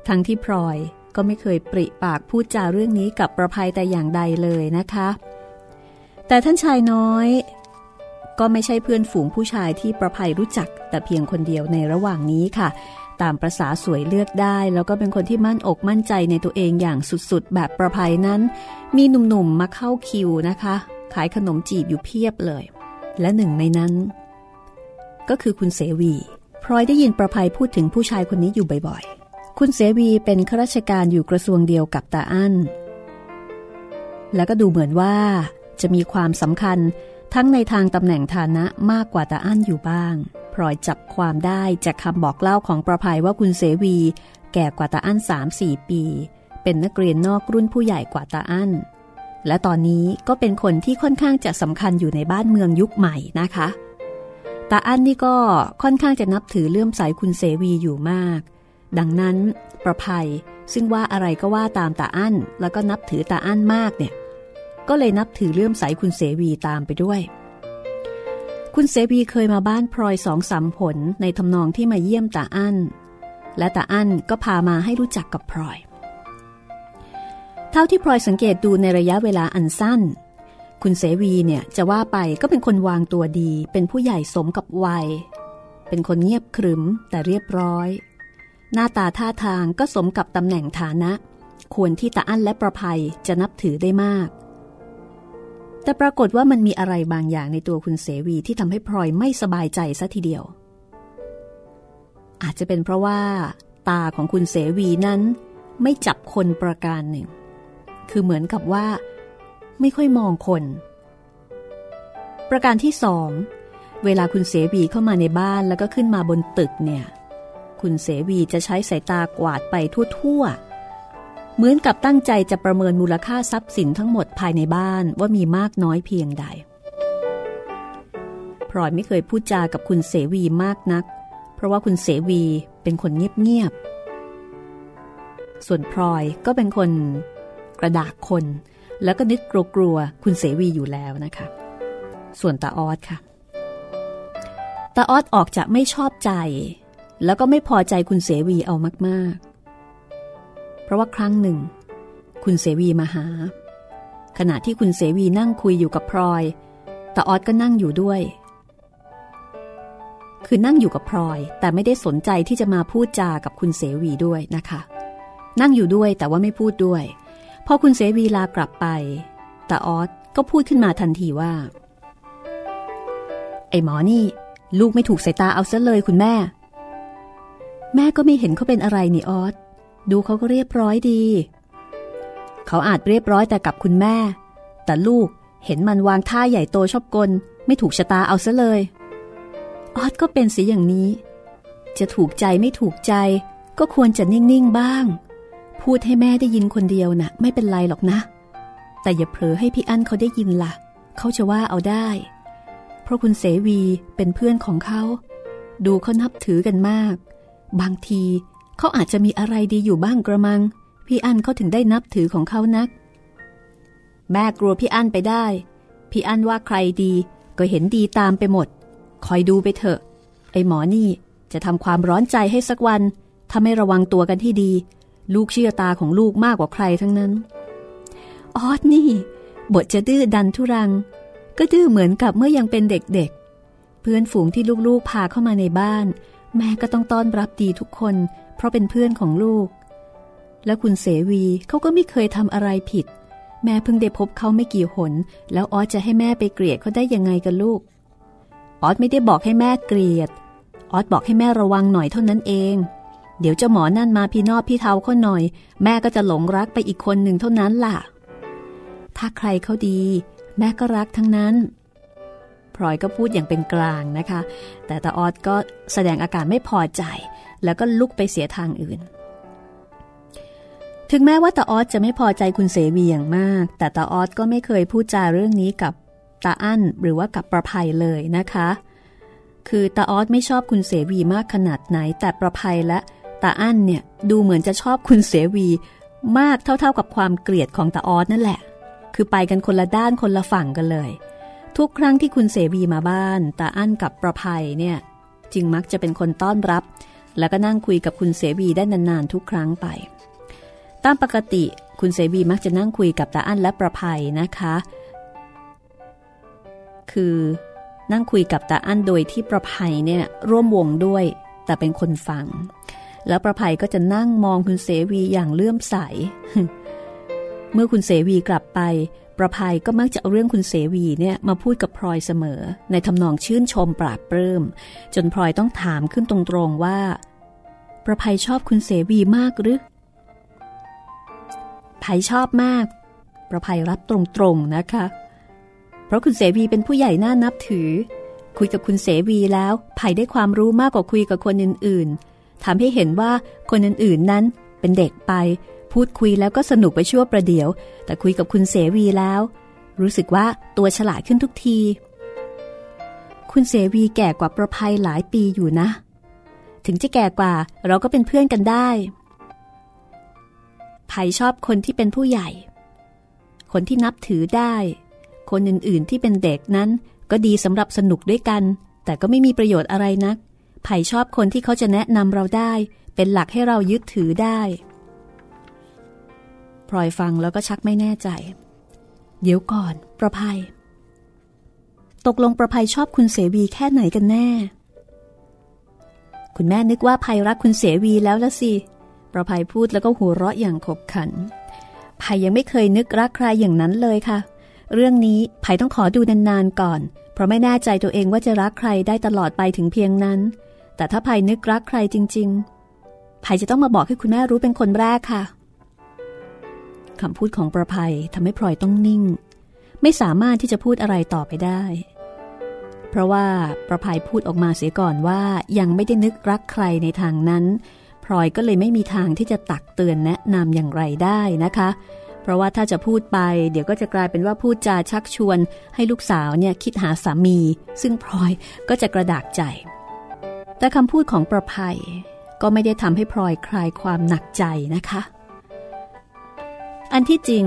ทั้งที่พลอยก็ไม่เคยปริปากพูดจาเรื่องนี้กับประภัยแต่อย่างใดเลยนะคะ แต่ท่านชายน้อย ก็ไม่ใช่เพื่อนฝูงผู้ชายที่ประภัยรู้จักแต่เพียงคนเดียวในระหว่างนี้ค่ะ ตามประษาสวยเลือกได้ แล้วก็เป็นคนที่มั่นอกมั่นใจในตัวเองอย่างสุดๆ แบบประภัยนั้น มีหนุ่มๆมาเข้าคิวนะคะ ขายขนมจีบอยู่เพียบเลย และหนึ่งในนั้น ก็คือคุณเสวีพลอยได้ยินประภัยพูดถึงผู้ชายคนนี้อยู่บ่อยๆ คุณเสวีเป็นข้าราชการอยู่กระทรวงเดียวกับตาอั้น แล้วก็ดูเหมือนว่าจะมีความสำคัญทั้งในทางตำแหน่งฐานะมากกว่าตาอั้นอยู่บ้าง พลอยจับความได้จากคำบอกเล่าของประภัยว่าคุณเสวี แก่กว่าตาอั้นสามสี่ปี เป็นนักเรียนนอกรุ่นผู้ใหญ่กว่าตาอั้น และตอนนี้ก็เป็นคนที่ค่อนข้างจะสำคัญอยู่ในบ้านเมืองยุคใหม่นะคะตาอั้นนี่ก็ค่อนข้างจะนับถือเลื่อมใสคุณเสวีอยู่มาก ดังนั้นประภัยซึ่งว่าอะไรก็ว่าตามตาอั้น แล้วก็นับถือตาอั้นมากเนี่ย ก็เลยนับถือเลื่อมใสคุณเสวีตามไปด้วย คุณเสวีเคยมาบ้านพลอยสองสามผลในทำนองที่มาเยี่ยมตาอั้น และตาอั้นก็พามาให้รู้จักกับพลอย เท่าที่พลอยสังเกตดูในระยะเวลาอันสั้น คุณเสวีเนี่ยจะว่าไปก็เป็นคนวางตัวดี เป็นผู้ใหญ่สมกับวัย เป็นคนเงียบขรึมแต่เรียบร้อย หน้าตาท่าทางก็สมกับตำแหน่งฐานะ ควรที่ตาอั้นและประภัยจะนับถือได้มาก แต่ปรากฏว่ามันมีอะไรบางอย่างในตัวคุณเสวีที่ทำให้พลอยไม่สบายใจซะทีเดียว อาจจะเป็นเพราะว่า ตาของคุณเสวีนั้นไม่จับคนประการหนึ่ง คือเหมือนกับว่า ไม่ค่อยมองคน ประการที่สอง เวลาคุณเสวีเข้ามาในบ้านแล้วก็ขึ้นมาบนตึกเนี่ย คุณเสวีจะใช้สายตากวาดไปทั่วๆ เหมือนกับตั้งใจจะประเมินมูลค่าทรัพย์สินทั้งหมดภายในบ้านว่ามีมากน้อยเพียงใด พลอยไม่เคยพูดจากับคุณเสวีมากนัก เพราะว่าคุณเสวีเป็นคนเงียบๆ ส่วนพลอยก็เป็นคนกระดากคน แล้วก็นึกกลัวๆคุณเสวีอยู่แล้วนะคะ ส่วนตาออดค่ะ ตาออดออกจะไม่ชอบใจ แล้วก็ไม่พอใจคุณเสวีเอามากๆ ราะว่าครั้งหนึ่ง คุณเสวีมาหา ขณะที่คุณเสวีนั่งคุยอยู่กับพลอยตาออดก็นั่งอยู่ด้วย คือนั่งอยู่กับพลอย แต่ไม่ได้สนใจที่จะมาพูดจากับคุณเสวีด้วยนะคะ นั่งอยู่ด้วยแต่ว่าไม่พูดด้วย พอคุณเสวีลากลับไปตาออดก็พูดขึ้นมาทันทีว่า ไอ้หมอนี่ ลูกไม่ถูกสายตาเอาซะเลยคุณแม่ แม่ก็ไม่เห็นเขาเป็นอะไรนี่ออส ดูเขาก็เรียบร้อยดี เขาอาจเรียบร้อยแต่กับคุณแม่ แต่ลูกเห็นมันวางท่าใหญ่โตชอบกล ไม่ถูกชะตาเอาซะเลย ออสก็เป็นสีอย่างนี้ จะถูกใจไม่ถูกใจก็ควรจะนิ่ง ๆ บ้าง พูดให้แม่ได้ยินคนเดียวนะ่ะ ไม่เป็นไรหรอกนะ แต่อย่าเผลอให้พี่อั้นเขาได้ยินละ่ะ เขาจะว่าเอาได้ เพราะคุณเสวีเป็นเพื่อนของเขา ดูเขานับถือกันมาก บางที เขาอาจจะมีอะไรดีอยู่บ้างกระมัง พี่อั้นเขาถึงได้นับถือของเขานัก แม่กลัวพี่อั้นไปได้ พี่อั้นว่าใครดีก็เห็นดีตามไปหมด คอยดูไปเถอะ ไอหมอนี่จะทำความร้อนใจให้สักวัน ถ้าไม่ระวังตัวกันที่ดี ลูกเชื่อตาของลูกมากกว่าใครทั้งนั้น ออสนี่ บทจะดื้อดันทุรัง ก็ดื้อเหมือนกับเมื่อยังเป็นเด็กๆ เพื่อนฝูงที่ลูกๆพาเข้ามาในบ้าน แม่ก็ต้องต้อนรับดีทุกคน เพราะเป็นเพื่อนของลูก แล้วคุณเสวีเขาก็ไม่เคยทำอะไรผิด แม่เพิ่งได้พบเขาไม่กี่หน แล้วออสจะให้แม่ไปเกลียดเขาได้ยังไงกันลูก ออสไม่ได้บอกให้แม่เกลียด ออสบอกให้แม่ระวังหน่อยเท่านั้นเอง เดี๋ยวเจ้าหมอนั่นมาพี่นอบพี่เทาเขาหน่อย แม่ก็จะหลงรักไปอีกคนหนึ่งเท่านั้นล่ะ ถ้าใครเขาดี แม่ก็รักทั้งนั้นพลอยก็พูดอย่างเป็นกลางนะคะ แต่ตาออสก็แสดงอาการไม่พอใจ แล้วก็ลุกไปเสียทางอื่น ถึงแม้ว่าตาออสจะไม่พอใจคุณเสวีอย่างมาก แต่ตาออสก็ไม่เคยพูดจาเรื่องนี้กับตาอั้นหรือว่ากับประภัยเลยนะคะ คือตาออสไม่ชอบคุณเสวีมากขนาดไหน แต่ประภัยและตาอั้นเนี่ยดูเหมือนจะชอบคุณเสวีมากเท่าๆกับความเกลียดของตาออสนั่นแหละ คือไปกันคนละด้านคนละฝั่งกันเลย ทุกครั้งที่คุณเสวีมาบ้านตาอั้นกับประภัยเนี่ยจึงมักจะเป็นคนต้อนรับ แล้วก็นั่งคุยกับคุณเสวีได้นานๆทุกครั้งไป ตามปกติคุณเสวีมักจะนั่งคุยกับตาอั้นและประภัยนะคะ คือนั่งคุยกับตาอั้นโดยที่ประภัยเนี่ยร่วมวงด้วย แต่เป็นคนฟัง แล้วประภัยก็จะนั่งมองคุณเสวีอย่างเลื่อมใส เมื่อคุณเสวีกลับไป ประภัยก็มักจะเอาเรื่องคุณเสวีเนี่ยมาพูดกับพลอยเสมอ ในทำนองชื่นชมปราบปลื้มจนพลอยต้องถามขึ้นตรงๆว่า ประภัยชอบคุณเสวีมากหรือไผ่ชอบมาก ประภัยรับตรงๆนะคะ เพราะคุณเสวีเป็นผู้ใหญ่น่านับถือ คุยกับคุณเสวีแล้วไผ่ได้ความรู้มากกว่าคุยกับคนอื่นๆทำให้เห็นว่าคนอื่นๆนั้นเป็นเด็กไป พูดคุยแล้วก็สนุกไปชั่วประเดี๋ยว แต่คุยกับคุณเสวีแล้ว รู้สึกว่าตัวฉลาดขึ้นทุกที คุณเสวีแก่กว่าประภัยหลายปีอยู่นะ ถึงจะแก่กว่าเราก็เป็นเพื่อนกันได้ไผ่ชอบคนที่เป็นผู้ใหญ่ คนที่นับถือได้ คนอื่นๆที่เป็นเด็กนั้น ก็ดีสำหรับสนุกด้วยกัน แต่ก็ไม่มีประโยชน์อะไรนักไผ่ชอบคนที่เขาจะแนะนำเราได้ เป็นหลักให้เรายึดถือได้ พลอยฟังแล้วก็ชักไม่แน่ใจ เดี๋ยวก่อน ประภัย ตกลงประภัยชอบคุณเสวีแค่ไหนกันแน่ คุณแม่นึกว่าภัยรักคุณเสวีแล้วละสิ ประภัยพูดแล้วก็หัวเราะอย่างขบขัน ภัยยังไม่เคยนึกรักใครอย่างนั้นเลยค่ะ เรื่องนี้ภัยต้องขอดูนานๆก่อน เพราะไม่แน่ใจตัวเองว่าจะรักใครได้ตลอดไปถึงเพียงนั้น แต่ถ้าภัยนึกรักใครจริง ๆภัยจะต้องมาบอกให้คุณแม่รู้เป็นคนแรกค่ะ คำพูดของประภัยทำให้พลอยต้องนิ่ง ไม่สามารถที่จะพูดอะไรต่อไปได้ เพราะว่าประภัยพูดออกมาเสียก่อนว่ายังไม่ได้นึกรักใครในทางนั้น พลอยก็เลยไม่มีทางที่จะตักเตือนแนะนำอย่างไรได้นะคะ เพราะว่าถ้าจะพูดไป เดี๋ยวก็จะกลายเป็นว่าพูดจาชักชวน ให้ลูกสาวเนี่ยคิดหาสามี ซึ่งพลอยก็จะกระดากใจ แต่คำพูดของประภัยก็ไม่ได้ทำให้พลอยคลายความหนักใจนะคะ นที่จริง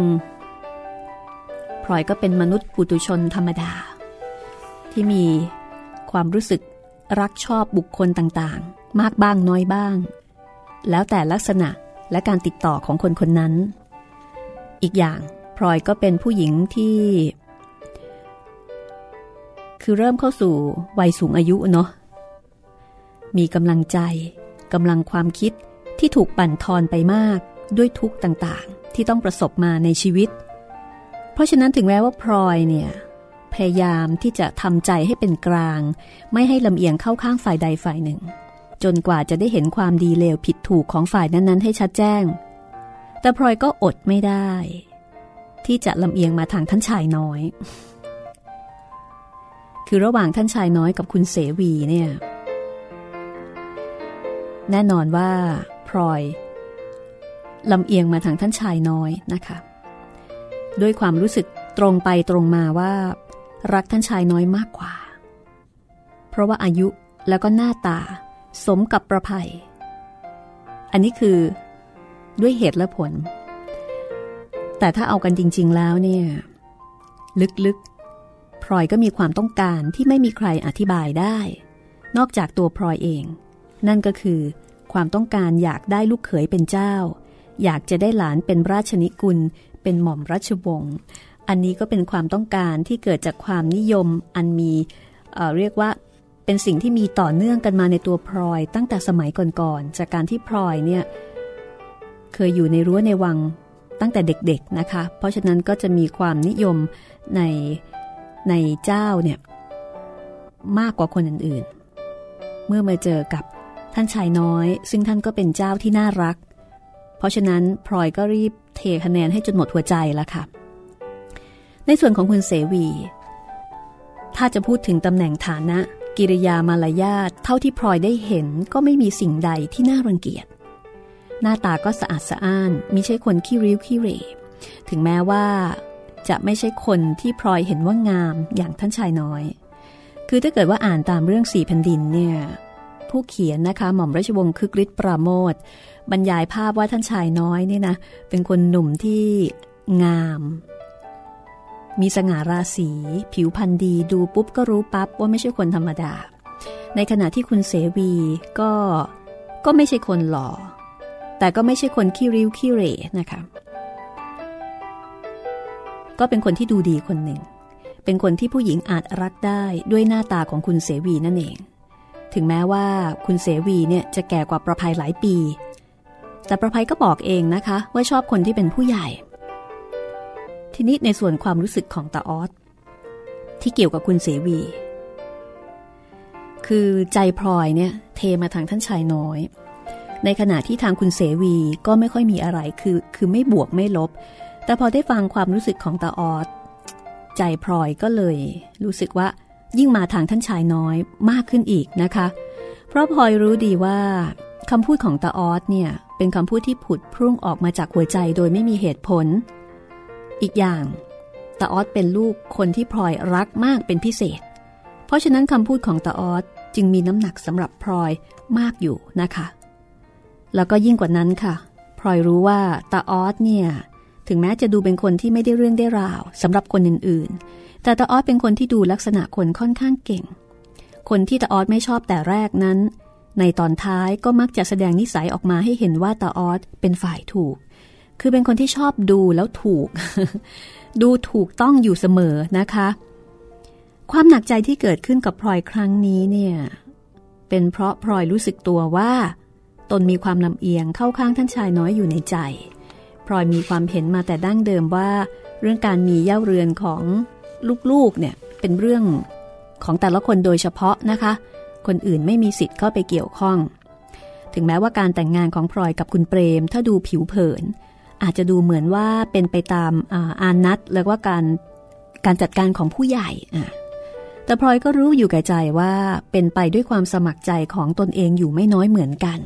พลอยก็เป็นมนุษย์ปุตุชนธรรมดา ที่มีความรู้สึกรักชอบบุคคลต่างๆ มากบ้างน้อยบ้าง แล้วแต่ลักษณะและการติดต่อของคนคนนั้น อีกอย่างพลอยก็เป็นผู้หญิงที่ คือเริ่มเข้าสู่วัยสูงอายุเนาะมีกำลังใจกำลังความคิดที่ถูกปั่นทอนไปมากด้วยทุกข์ต่าง ที่ต้องประสบมาในชีวิต เพราะฉะนั้นถึงแม้ว่าพลอยเนี่ยพยายามที่จะทำใจให้เป็นกลาง ไม่ให้ลำเอียงเข้าข้างฝ่ายใดฝ่ายหนึ่ง จนกว่าจะได้เห็นความดีเลวผิดถูกของฝ่ายนั้น ๆ ให้ชัดแจ้ง แต่พลอยก็อดไม่ได้ ที่จะลำเอียงมาทางท่านชายน้อย คือระหว่างท่านชายน้อยกับคุณเสวีเนี่ย แน่นอนว่าพลอย ลำเอียงมาทางท่านชายน้อยนะคะ ด้วยความรู้สึกตรงไปตรงมาว่า รักท่านชายน้อยมากกว่า เพราะว่าอายุแล้วก็หน้าตา สมกับประภัย อันนี้คือด้วยเหตุและผล แต่ถ้าเอากันจริง ๆ แล้วเนี่ย ลึกๆพลอยก็มีความต้องการที่ไม่มีใครอธิบายได้ นอกจากตัวพลอยเอง นั่นก็คือความต้องการอยากได้ลูกเขยเป็นเจ้า อยากจะได้หลานเป็นราชนิกุล เป็นหม่อมราชวงศ์ อันนี้ก็เป็นความต้องการที่เกิดจากความนิยมอันมีเเรียกว่าเป็นสิ่งที่มีต่อเนื่องกันมาในตัวพลอย ตั้งแต่สมัยก่อนๆ จากการที่พลอยเนี่ยเคยอยู่ในรั้วในวังตั้งแต่เด็กๆนะคะ เพราะฉะนั้นก็จะมีความนิยมในในเจ้าเนี่ยมากกว่าคนอื่นๆ เมื่อมาเจอกับท่านชายน้อย ซึ่งท่านก็เป็นเจ้าที่น่ารัก เพราะฉะนั้นพลอยก็รีบเทคะแนนให้จนหมดหัวใจแล้วค่ะ ในส่วนของคุณเสวี ถ้าจะพูดถึงตำแหน่งฐานะ กิริยามารยาทเท่าที่พลอยได้เห็นก็ไม่มีสิ่งใดที่น่ารังเกียจ หน้าตาก็สะอาดสะอ้านมิใช่คนขี้ริ้วขี้เรถึงแม้ว่าจะไม่ใช่คนที่พลอยเห็นว่างามอย่างท่านชายน้อย คือถ้าเกิดว่าอ่านตามเรื่องสี่แผ่นดินเนี่ย ผู้เขียนนะคะหม่อมราชวงศ์คึกฤทธิ์ปราโมทบรรยายภาพว่าท่านชายน้อยเนี่ยนะเป็นคนหนุ่มที่งาม มีสง่าราศี ผิวพรรณดีดูปุ๊บก็รู้ปั๊บว่าไม่ใช่คนธรรมดา ในขณะที่คุณเสวีก็ก็ไม่ใช่คนหล่อ แต่ก็ไม่ใช่คนขี้ริ้วขี้เรนะคะก็เป็นคนที่ดูดีคนหนึ่ง เป็นคนที่ผู้หญิงอาจรักได้ด้วยหน้าตาของคุณเสวีนั่นเอง ถึงแม้ว่าคุณเสวีเนี่ยจะแก่กว่าประภัยหลายปี แต่ประภัยก็บอกเองนะคะ ว่าชอบคนที่เป็นผู้ใหญ่ ทีนี้ในส่วนความรู้สึกของตาออสที่เกี่ยวกับคุณเสวี คือใจพลอยเนี่ยเทมาทางท่านชายน้อย ในขณะที่ทางคุณเสวีก็ไม่ค่อยมีอะไรคือคือไม่บวกไม่ลบ แต่พอได้ฟังความรู้สึกของตาออดใจพลอยก็เลย รู้สึกว่า ยิ่งมาทางท่านชายน้อยมากขึ้นอีกนะคะ เพราะพลอยรู้ดีว่าคำพูดของตาออดเนี่ย เป็นคำพูดที่ผุดพุ่งออกมาจากหัวใจโดยไม่มีเหตุผล อีกอย่างตาออดเป็นลูกคนที่พลอยรักมากเป็นพิเศษ เพราะฉะนั้นคำพูดของตาออดจึงมีน้ำหนักสำหรับพลอยมากอยู่นะคะ แล้วก็ยิ่งกว่านั้นค่ะพลอยรู้ว่าตาออดเนี่ย ถึงแม้จะดูเป็นคนที่ไม่ได้เรื่องได้ราวสำหรับคนอื่นๆ แต่ตาออสเป็นคนที่ดูลักษณะคนค่อนข้างเก่ง คนที่ตาออสไม่ชอบแต่แรกนั้น ในตอนท้ายก็มักจะแสดงนิสัยออกมาให้เห็นว่าตาออสเป็นฝ่ายถูก คือเป็นคนที่ชอบดูแล้วถูก ดูถูกต้องอยู่เสมอนะคะ ความหนักใจที่เกิดขึ้นกับพลอยครั้งนี้เนี่ยเป็นเพราะพลอยรู้สึกตัวว่า ตนมีความลำเอียงเข้าข้างท่านชายน้อยอยู่ในใจ พลอยมีความเห็นมาแต่ดั้งเดิมว่า เรื่องการมีเย่าเรือนของลูกๆเนี่ยเป็นเรื่องของแต่ละคนโดยเฉพาะนะคะ คนอื่นไม่มีสิทธิ์เข้าไปเกี่ยวข้อง ถึงแม้ว่าการแต่งงานของพลอยกับคุณเปรม ถ้าดูผิวเผิน อาจจะดูเหมือนว่าเป็นไปตามอาอานัดแล้วว่าการการจัดการของผู้ใหญ่อะแต่พลอยก็รู้อยู่แก่ใจว่าเป็นไปด้วยความสมัครใจของตนเองอยู่ไม่น้อยเหมือนกัน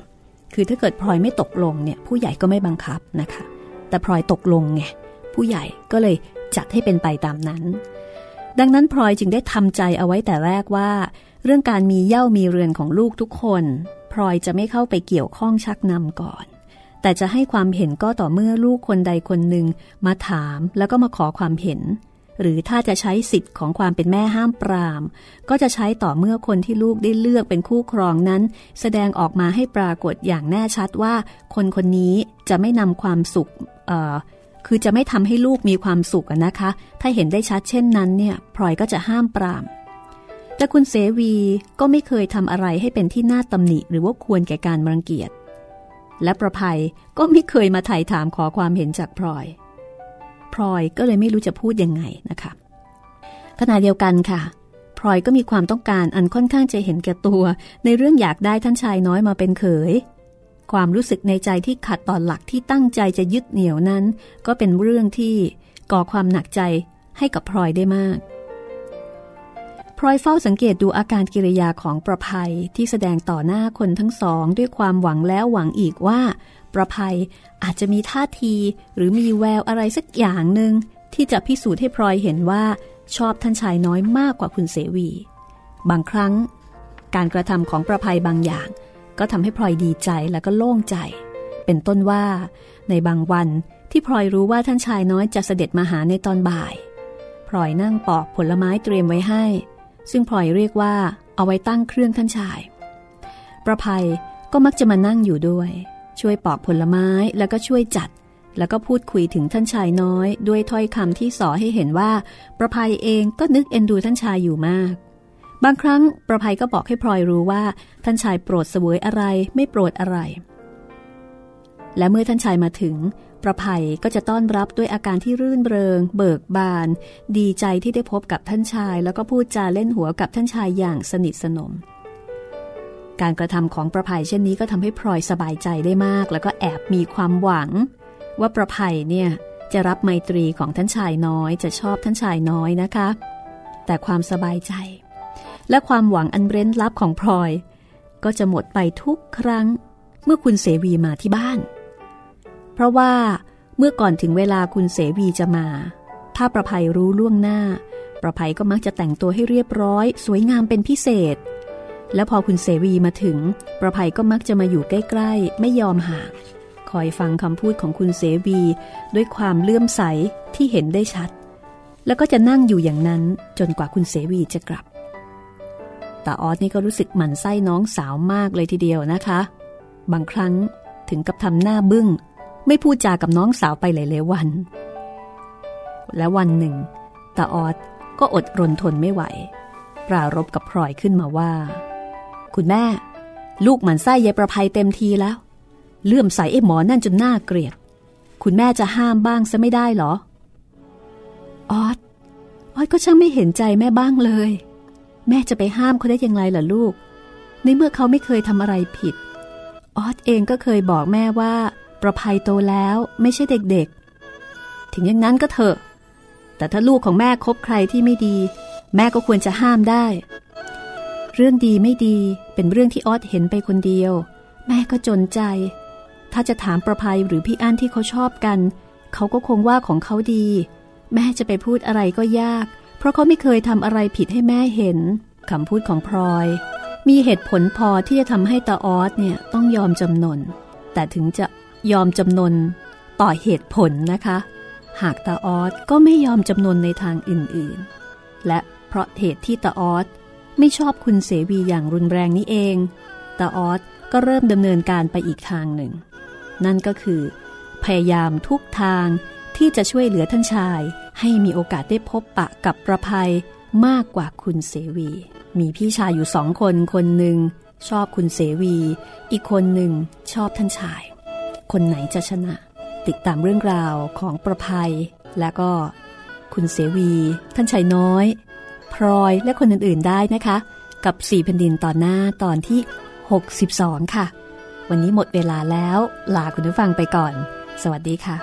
คือถ้าเกิดพลอยไม่ตกลงเนี่ยผู้ใหญ่ก็ไม่บังคับนะคะ แต่พลอยตกลงไงผู้ใหญ่ก็เลยจัดให้เป็นไปตามนั้น ดังนั้นพลอยจึงได้ทำใจเอาไว้แต่แรกว่า เรื่องการมีเย่ามีเรือนของลูกทุกคน พลอยจะไม่เข้าไปเกี่ยวข้องชักนำก่อน แต่จะให้ความเห็นก็ต่อเมื่อลูกคนใดคนหนึ่งมาถามแล้วก็มาขอความเห็น หรือถ้าจะใช้สิทธิ์ของความเป็นแม่ห้ามปราม ก็จะใช้ต่อเมื่อคนที่ลูกได้เลือกเป็นคู่ครองนั้น แสดงออกมาให้ปรากฏอย่างแน่ชัดว่า คนคนนี้จะไม่นำความสุขคือจะไม่ทำให้ลูกมีความสุขนะคะ ถ้าเห็นได้ชัดเช่นนั้นเนี่ยพลอยก็จะห้ามปราม แต่คุณเสวีก็ไม่เคยทำอะไรให้เป็นที่น่าตำหนิ หรือว่าควรแก่การรังเกียจ และประภัยก็ไม่เคยมาไถ่ถามขอความเห็นจากพลอย ลอยก็เลยไม่รู้จะพูดยังไงนะคะ ขณะเดียวกันค่ะพลอยก็มีความต้องการอันค่อนข้างจะเห็นแก่ตัว ในเรื่องอยากได้ท่านชายน้อยมาเป็นเขย ความรู้สึกในใจที่ขัดต่อหลักที่ตั้งใจจะยึดเหนี่ยวนั้น ก็เป็นเรื่องที่ก่อความหนักใจให้กับพลอยได้มากพลอยเฝ้าสังเกตดูอาการกิริยาของประภัยที่แสดงต่อหน้าคนทั้งสอง ด้วยความหวังแล้วหวังอีกว่า ประภัยอาจจะมีท่าทีหรือมีแววอะไรสักอย่างหนึ่งที่จะพิสูจน์ให้พลอยเห็นว่าชอบท่านชายน้อยมากกว่าคุณเสวี บางครั้ง การกระทำของประภัยบางอย่าง ก็ทำให้พลอยดีใจและก็โล่งใจ เป็นต้นว่า ในบางวันที่พลอยรู้ว่าท่านชายน้อยจะเสด็จมาหาในตอนบ่ายพลอยนั่งปอกผลไม้เตรียมไว้ให้ ซึ่งพลอยเรียกว่าเอาไว้ตั้งเครื่องท่านชาย ประภัยก็มักจะมานั่งอยู่ด้วย ช่วยปอกผลไม้แล้วก็ช่วยจัด แล้วก็พูดคุยถึงท่านชายน้อย ด้วยถ้อยคำที่สอให้เห็นว่า ประภัยเองก็นึกเอ็นดูท่านชายอยู่มาก บางครั้งประภัยก็บอกให้พลอยรู้ว่า ท่านชายโปรดเสวยอะไรไม่โปรดอะไร และเมื่อท่านชายมาถึง ประภัยก็จะต้อนรับด้วยอาการที่รื่นเริง เบิกบาน ดีใจที่ได้พบกับท่านชาย แล้วก็พูดจาเล่นหัวกับท่านชายอย่างสนิทสนม การกระทำของประภัยเช่นนี้ก็ทำให้พลอยสบายใจได้มาก แล้วก็แอบมีความหวัง ว่าประภัยเนี่ยจะรับไมตรีของท่านชายน้อยจะชอบท่านชายน้อยนะคะ แต่ความสบายใจ และความหวังอันเร้นลับของพลอย ก็จะหมดไปทุกครั้ง เมื่อคุณเสวีมาที่บ้าน เพราะว่าเมื่อก่อนถึงเวลาคุณเสวีจะมา ถ้าประภัยรู้ล่วงหน้า ประภัยก็มักจะแต่งตัวให้เรียบร้อย สวยงามเป็นพิเศษ และพอคุณเสวีมาถึง ประภัยก็มักจะมาอยู่ใกล้ ๆ ไม่ยอมห่างคอยฟังคำพูดของคุณเสวีด้วยความเลื่อมใสที่เห็นได้ชัด แล้วก็จะนั่งอยู่อย่างนั้นจนกว่าคุณเสวีจะกลับตาออสนี่ก็รู้สึกหมั่นไส้น้องสาวมากเลยทีเดียวนะคะ บางครั้งถึงกับทำหน้าบึง้ง ไม่พูดจากับน้องสาวไปหลายๆวัน และวันหนึ่งตาออสก็อดรนทนไม่ไหว ปรารบกับพลอยขึ้นมาว่า คุณแม่ ลูกหมันไส้ยายประภัยเต็มทีแล้ว เลื่อมใสไอ้หมอนั่นจนหน่าเกลียด คุณแม่จะห้ามบ้างซะไม่ได้หรอ ออสออสก็ช่างไม่เห็นใจแม่บ้างเลย แม่จะไปห้ามเขาได้ยังไงล่ะลูก ในเมื่อเขาไม่เคยทำอะไรผิด ออสเองก็เคยบอกแม่ว่า ประภัยโตแล้วไม่ใช่เด็กๆ ถึงอย่างนั้นก็เถอะ แต่ถ้าลูกของแม่คบใครที่ไม่ดี แม่ก็ควรจะห้ามได้ เรื่องดีไม่ดีเป็นเรื่องที่ออสเห็นไปคนเดียว แม่ก็จนใจ ถ้าจะถามประภัยหรือพี่อั้นที่เขาชอบกัน เขาก็คงว่าของเขาดี แม่จะไปพูดอะไรก็ยาก เพราะเขาไม่เคยทำอะไรผิดให้แม่เห็นคำพูดของพลอย มีเหตุผลพอที่จะทำให้ตาออสเนี่ยต้องยอมจำนน แต่ถึงจะยอมจำนนต่อเหตุผลนะคะ หากตาออสก็ไม่ยอมจำนนในทางอื่นๆ และเพราะเหตุที่ตาออส ไม่ชอบคุณเสวีอย่างรุนแรงนี้เองตาออสก็เริ่มดำเนินการไปอีกทางหนึ่ง นั่นก็คือ พยายามทุกทางที่จะช่วยเหลือท่านชาย ให้มีโอกาสได้พบปะกับประภัยมากกว่าคุณเสวี มีพี่ชายอยู่สองคนคนหนึ่งชอบคุณเสวี อีกคนหนึ่งชอบท่านชาย คนไหนจะชนะ ติดตามเรื่องราวของประภัย และก็คุณเสวี ท่านชายน้อย พลอยและคนอื่นๆได้นะคะ กับสี่แผ่นดินตอนหน้าตอนที่ 62 ค่ะ วันนี้หมดเวลาแล้วลาคุณผู้ฟังไปก่อน สวัสดีค่ะ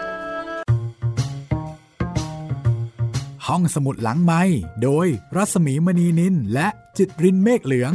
ห้องสมุดหลังไม้โดยรัศมีมณีนินและจิตรินเมฆเหลือง